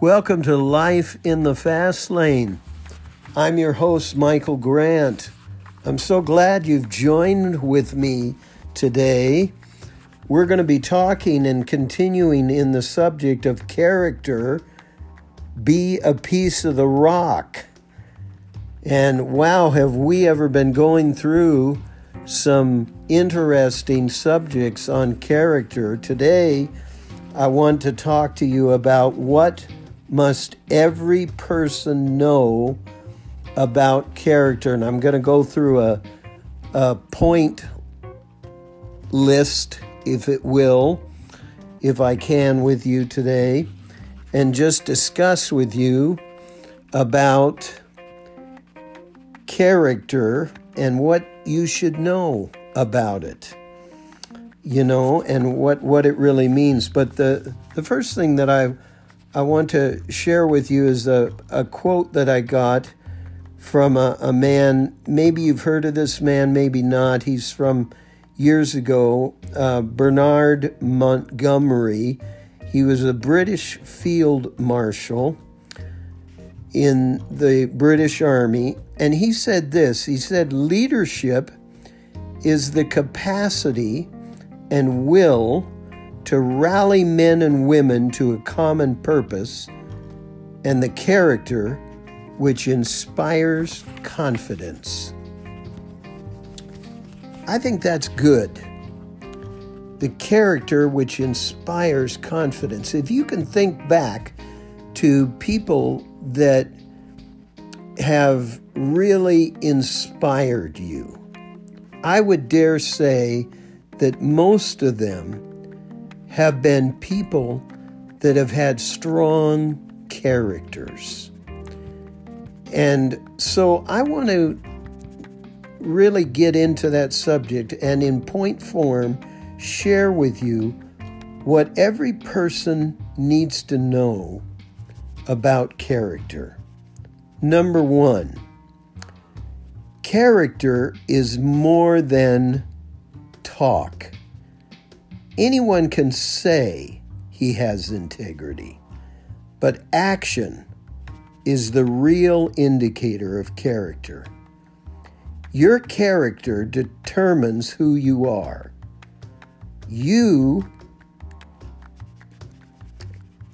Welcome to Life in the Fast Lane. I'm your host, Michael Grant. I'm so glad you've joined with me today. We're going to be talking and continuing in the subject of character. Be a piece of the rock. And wow, have we ever been going through some interesting subjects on character. Today, I want to talk to you about what must every person know about character. And I'm going to go through a, a point list, if it will, if I can, with you today, and just discuss with you about character and what you should know about it you know and what what it really means but the the first thing that i i want to share with you is a, a quote that i got from a, a man. Maybe you've heard of this man maybe not. He's from years ago uh, bernard montgomery. He was a british field marshal in the British Army, and he said this. He said, leadership is the capacity and will to rally men and women to a common purpose and the character which inspires confidence. I think that's good. The character which inspires confidence. If you can think back to people that have really inspired you. I would dare say that most of them have been people that have had strong characters. And so I want to really get into that subject and, in point form, share with you what every person needs to know about character. Number one, character is more than talk. Anyone can say he has integrity, but action is the real indicator of character. Your character determines who you are. You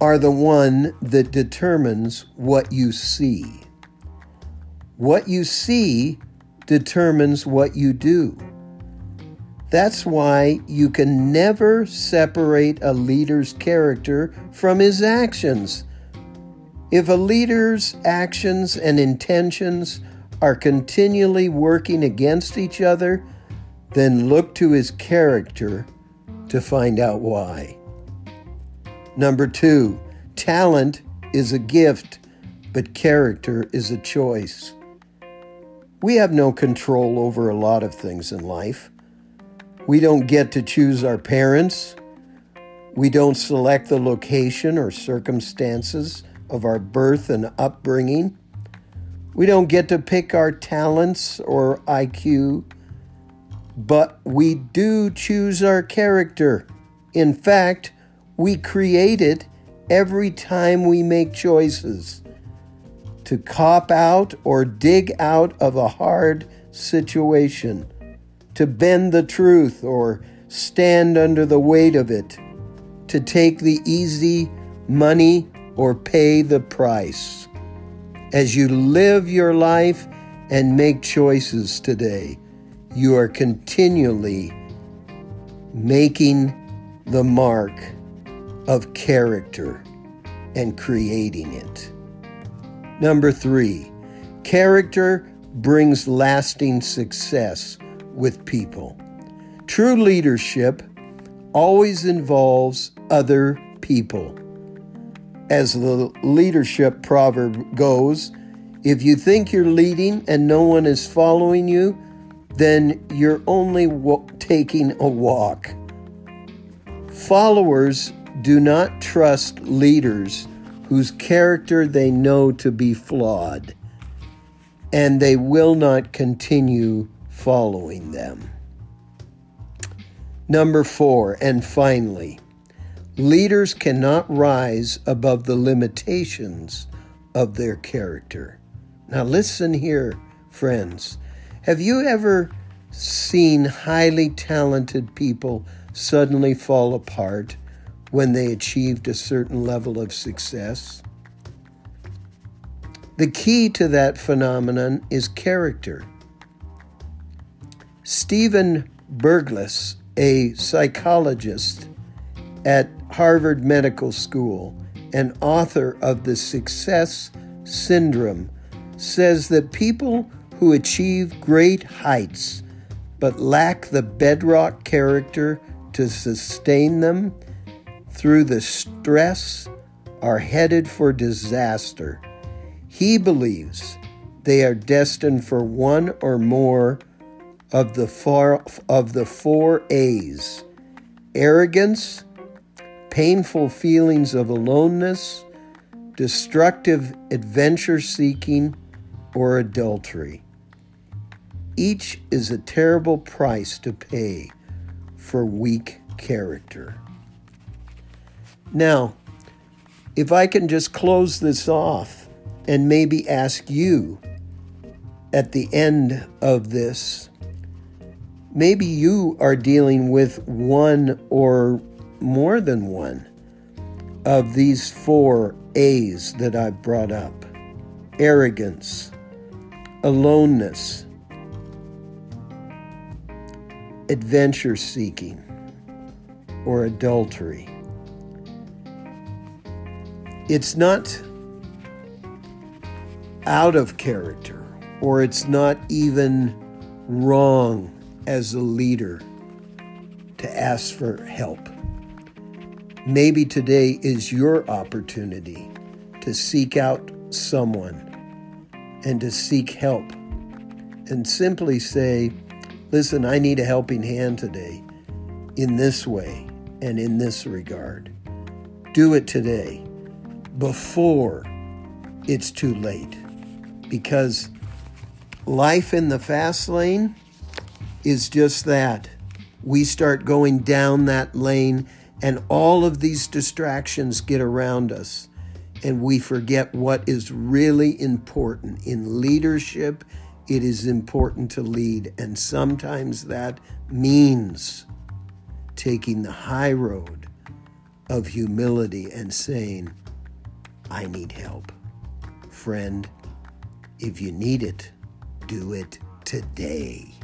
are the one that determines what you see. What you see determines what you do. That's why you can never separate a leader's character from his actions. If a leader's actions and intentions are continually working against each other, then look to his character to find out why. Number two, talent is a gift, but character is a choice. We have no control over a lot of things in life. We don't get to choose our parents. We don't select the location or circumstances of our birth and upbringing. We don't get to pick our talents or IQ, but we do choose our character. In fact, we create it every time we make choices to cop out or dig out of a hard situation, to bend the truth or stand under the weight of it, to take the easy money or pay the price. As you live your life and make choices today, you are continually making the mark of character and creating it. Number three, character brings lasting success with people. True leadership always involves other people. As the leadership proverb goes, if you think you're leading and no one is following you, then you're only w- taking a walk. Followers do not trust leaders whose character they know to be flawed, and they will not continue following them. Number four, and finally, Leaders cannot rise above the limitations of their character. Now, listen here, friends. Have you ever seen highly talented people suddenly fall apart when they achieved a certain level of success? The key to that phenomenon is character. Stephen Berglas, a psychologist at Harvard Medical School and author of The Success Syndrome, says that people who achieve great heights but lack the bedrock character to sustain them through the stress are headed for disaster. He believes they are destined for one or more of the four, of the four A's arrogance, painful feelings of aloneness, destructive adventure seeking, or adultery. Each is a terrible price to pay for weak character. Now, if I can just close this off and maybe ask you at the end of this, maybe you are dealing with one or more than one of these four A's that I've brought up arrogance, aloneness, adventure seeking, or adultery. It's not out of character, or it's not even wrong as a leader to ask for help. Maybe today is your opportunity to seek out someone and to seek help and simply say, Listen, I need a helping hand today in this way and in this regard. Do it today before it's too late because life in the fast lane is just that. We start going down that lane, and all of these distractions get around us, and we forget what is really important in leadership it is important to lead, and sometimes that means taking the high road of humility and saying, I need help. Friend, if you need it, do it today.